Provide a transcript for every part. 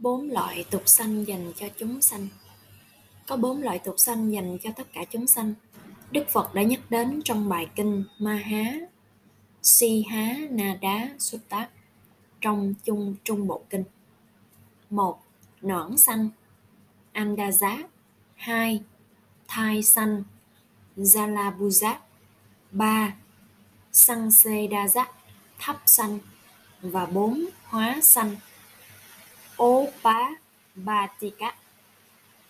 bốn loại tục sanh dành cho chúng sanh. Có bốn loại tục sanh dành cho tất cả chúng sanh. Đức phật đã nhắc đến trong bài kinh ma há, si há, na đá sutta trong chung trung bộ kinh. Một nõn xanh andaza hai, thai xanh zalabuza ba xăng xê đa giác thấp xanh và bốn, hóa xanh ố bá cá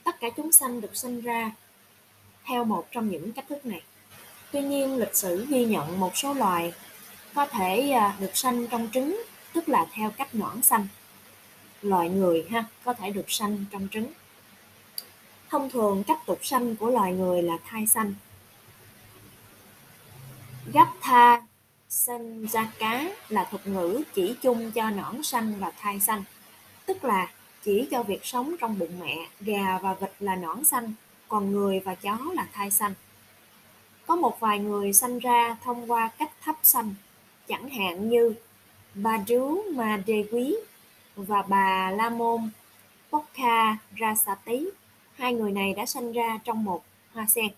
tất cả chúng sanh được sinh ra theo một trong những cách thức này tuy nhiên, lịch sử ghi nhận một số loài có thể à, được sanh trong trứng, tức là theo cách noãn sanh. loài người ha, có thể được sanh trong trứng thông thường, cách tục sanh của loài người là thai sanh gấp tha sinh ra cá là thuật ngữ chỉ chung cho nõn sanh và thai sanh tức là chỉ cho việc sống trong bụng mẹ, gà và vịt là nõn xanh, còn người và chó là thai xanh. Có một vài người sanh ra thông qua cách thấp xanh, chẳng hạn như bà Drú Ma Đê Quý và bà La Môn Pokha Rasati. Hai người này đã sanh ra trong một hoa sen.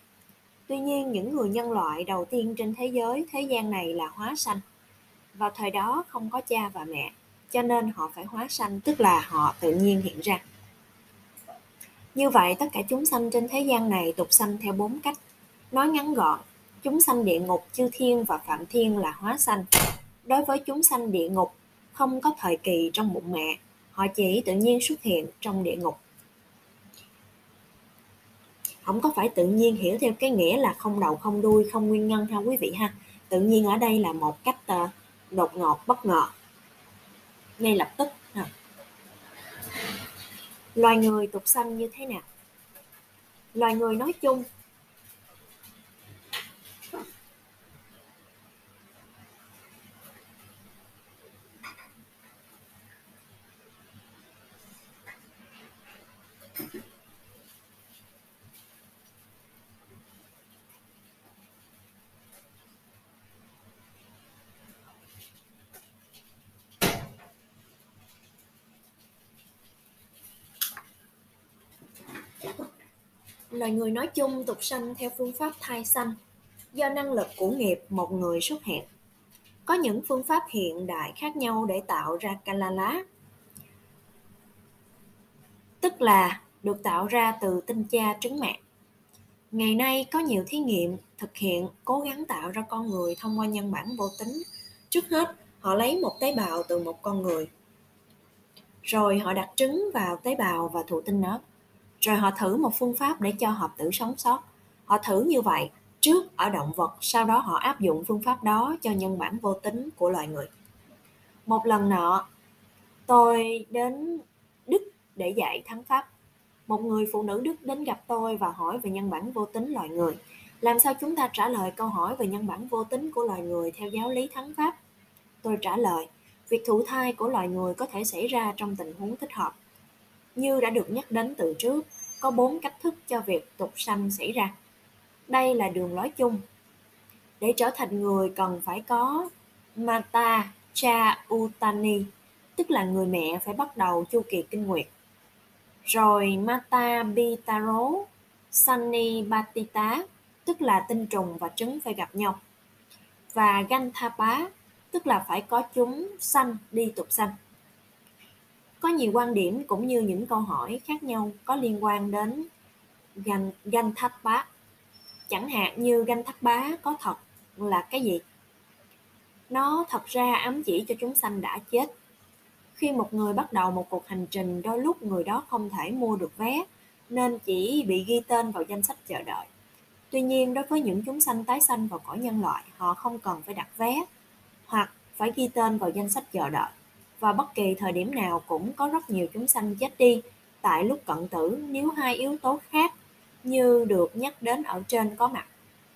Tuy nhiên, những người nhân loại đầu tiên trên thế giới thế gian này là hóa sanh. Vào thời đó không có cha và mẹ, cho nên họ phải hóa sanh, tức là họ tự nhiên hiện ra. Như vậy, tất cả chúng sanh trên thế gian này tục sanh theo bốn cách. Nói ngắn gọn, chúng sanh địa ngục, chư thiên và phạm thiên là hóa sanh. Đối với chúng sanh địa ngục, không có thời kỳ trong bụng mẹ, họ chỉ tự nhiên xuất hiện trong địa ngục. Không có phải tự nhiên hiểu theo cái nghĩa là không đầu, không đuôi, không nguyên nhân ha quý vị ha. Tự nhiên ở đây là một cách ờ, đột ngột, bất ngờ ngay lập tức. Loài người tục sanh như thế nào? Loài người nói chung Loài người nói chung tục sanh theo phương pháp thai sanh, do năng lực của nghiệp một người xuất hiện. Có những phương pháp hiện đại khác nhau để tạo ra Kalala, tức là được tạo ra từ tinh cha trứng mẹ. Ngày nay có nhiều thí nghiệm thực hiện cố gắng tạo ra con người thông qua nhân bản vô tính. Trước hết, họ lấy một tế bào từ một con người. Rồi họ đặt trứng vào tế bào và thụ tinh nó rồi họ thử một phương pháp để cho hợp tử sống sót. Họ thử như vậy trước ở động vật, sau đó họ áp dụng phương pháp đó cho nhân bản vô tính của loài người. Một lần nọ, tôi đến đức để dạy thắng pháp. Một người phụ nữ đức đến gặp tôi và hỏi về nhân bản vô tính loài người. Làm sao chúng ta trả lời câu hỏi về nhân bản vô tính của loài người theo giáo lý thắng pháp? Tôi trả lời, việc thụ thai của loài người có thể xảy ra trong tình huống thích hợp như đã được nhắc đến từ trước, có bốn cách thức cho việc tục sanh xảy ra. Đây là đường lối chung. Để trở thành người cần phải có Mata Cha Utani, tức là người mẹ phải bắt đầu chu kỳ kinh nguyệt. Rồi Mata Bitaro Sani Batita, tức là tinh trùng và trứng phải gặp nhau. Và Ganthapa, tức là phải có chúng sanh đi tục sanh. Có nhiều quan điểm cũng như những câu hỏi khác nhau có liên quan đến ganh, ganh thách bá. Chẳng hạn như ganh thách bá có thật là cái gì? Nó thật ra ám chỉ cho chúng sanh đã chết. Khi một người bắt đầu một cuộc hành trình, đôi lúc người đó không thể mua được vé, nên chỉ bị ghi tên vào danh sách chờ đợi. Tuy nhiên, đối với những chúng sanh tái sanh vào cõi nhân loại, họ không cần phải đặt vé hoặc phải ghi tên vào danh sách chờ đợi và bất kỳ thời điểm nào cũng có rất nhiều chúng sanh chết đi tại lúc cận tử nếu hai yếu tố khác như được nhắc đến ở trên có mặt.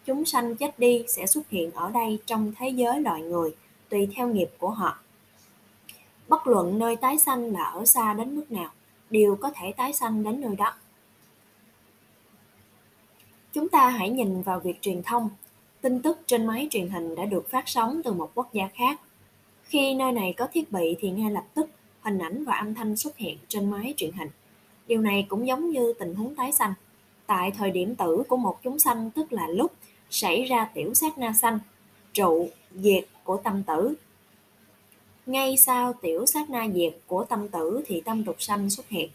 Chúng sanh chết đi sẽ xuất hiện ở đây trong thế giới loài người, tùy theo nghiệp của họ. Bất luận nơi tái sanh là ở xa đến mức nào, đều có thể tái sanh đến nơi đó. Chúng ta hãy nhìn vào việc truyền thông. Tin tức trên máy truyền hình đã được phát sóng từ một quốc gia khác khi nơi này có thiết bị thì ngay lập tức hình ảnh và âm thanh xuất hiện trên máy truyền hình. Điều này cũng giống như tình huống tái sanh. Tại thời điểm tử của một chúng sanh tức là lúc xảy ra tiểu sát na sanh, trụ, diệt của tâm tử. Ngay sau tiểu sát na diệt của tâm tử thì tâm tục sanh xuất hiện.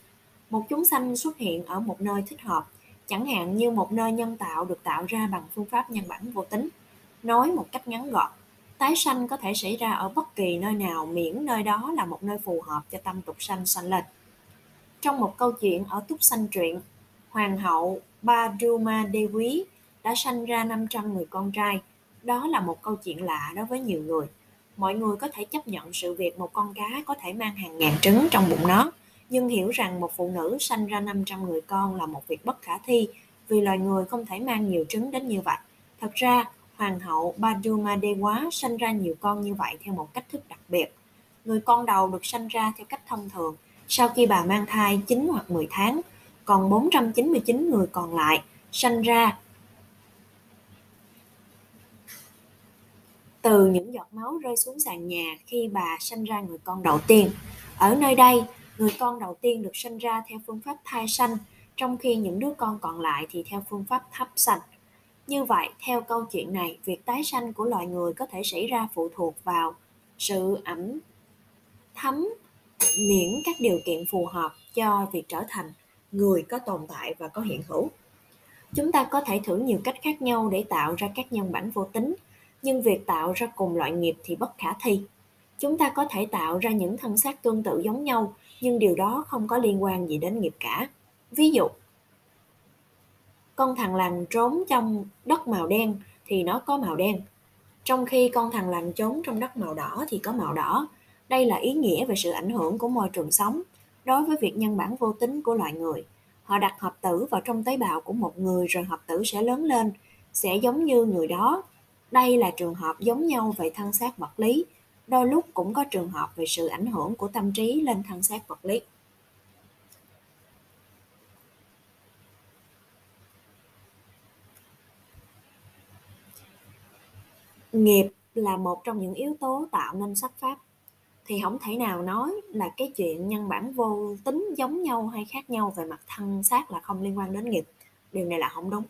Một chúng sanh xuất hiện ở một nơi thích hợp, chẳng hạn như một nơi nhân tạo được tạo ra bằng phương pháp nhân bản vô tính. Nói một cách ngắn gọn, tái sanh có thể xảy ra ở bất kỳ nơi nào miễn nơi đó là một nơi phù hợp cho tâm tục sanh sanh lên. Trong một câu chuyện ở Túc Sanh truyện, Hoàng hậu Badruma Dewi đã sanh ra 500 người con trai. Đó là một câu chuyện lạ đối với nhiều người. Mọi người có thể chấp nhận sự việc một con cá có thể mang hàng ngàn trứng trong bụng nó, nhưng hiểu rằng một phụ nữ sanh ra 500 người con là một việc bất khả thi vì loài người không thể mang nhiều trứng đến như vậy. Thật ra, Hoàng hậu Badumadewa sanh ra nhiều con như vậy theo một cách thức đặc biệt. Người con đầu được sanh ra theo cách thông thường sau khi bà mang thai 9 hoặc 10 tháng, còn 499 người còn lại sanh ra từ những giọt máu rơi xuống sàn nhà khi bà sanh ra người con đầu tiên. Ở nơi đây, người con đầu tiên được sanh ra theo phương pháp thai sanh, trong khi những đứa con còn lại thì theo phương pháp thấp sanh. Như vậy, theo câu chuyện này, việc tái sanh của loài người có thể xảy ra phụ thuộc vào sự ẩm thấm miễn các điều kiện phù hợp cho việc trở thành người có tồn tại và có hiện hữu. Chúng ta có thể thử nhiều cách khác nhau để tạo ra các nhân bản vô tính, nhưng việc tạo ra cùng loại nghiệp thì bất khả thi. Chúng ta có thể tạo ra những thân xác tương tự giống nhau, nhưng điều đó không có liên quan gì đến nghiệp cả. Ví dụ, con thằng lằn trốn trong đất màu đen thì nó có màu đen, trong khi con thằng lằn trốn trong đất màu đỏ thì có màu đỏ. Đây là ý nghĩa về sự ảnh hưởng của môi trường sống đối với việc nhân bản vô tính của loài người. Họ đặt hợp tử vào trong tế bào của một người rồi hợp tử sẽ lớn lên, sẽ giống như người đó. Đây là trường hợp giống nhau về thân xác vật lý, đôi lúc cũng có trường hợp về sự ảnh hưởng của tâm trí lên thân xác vật lý. Nghiệp là một trong những yếu tố tạo nên sắc pháp. Thì không thể nào nói là cái chuyện nhân bản vô tính giống nhau hay khác nhau về mặt thân xác là không liên quan đến nghiệp. Điều này là không đúng.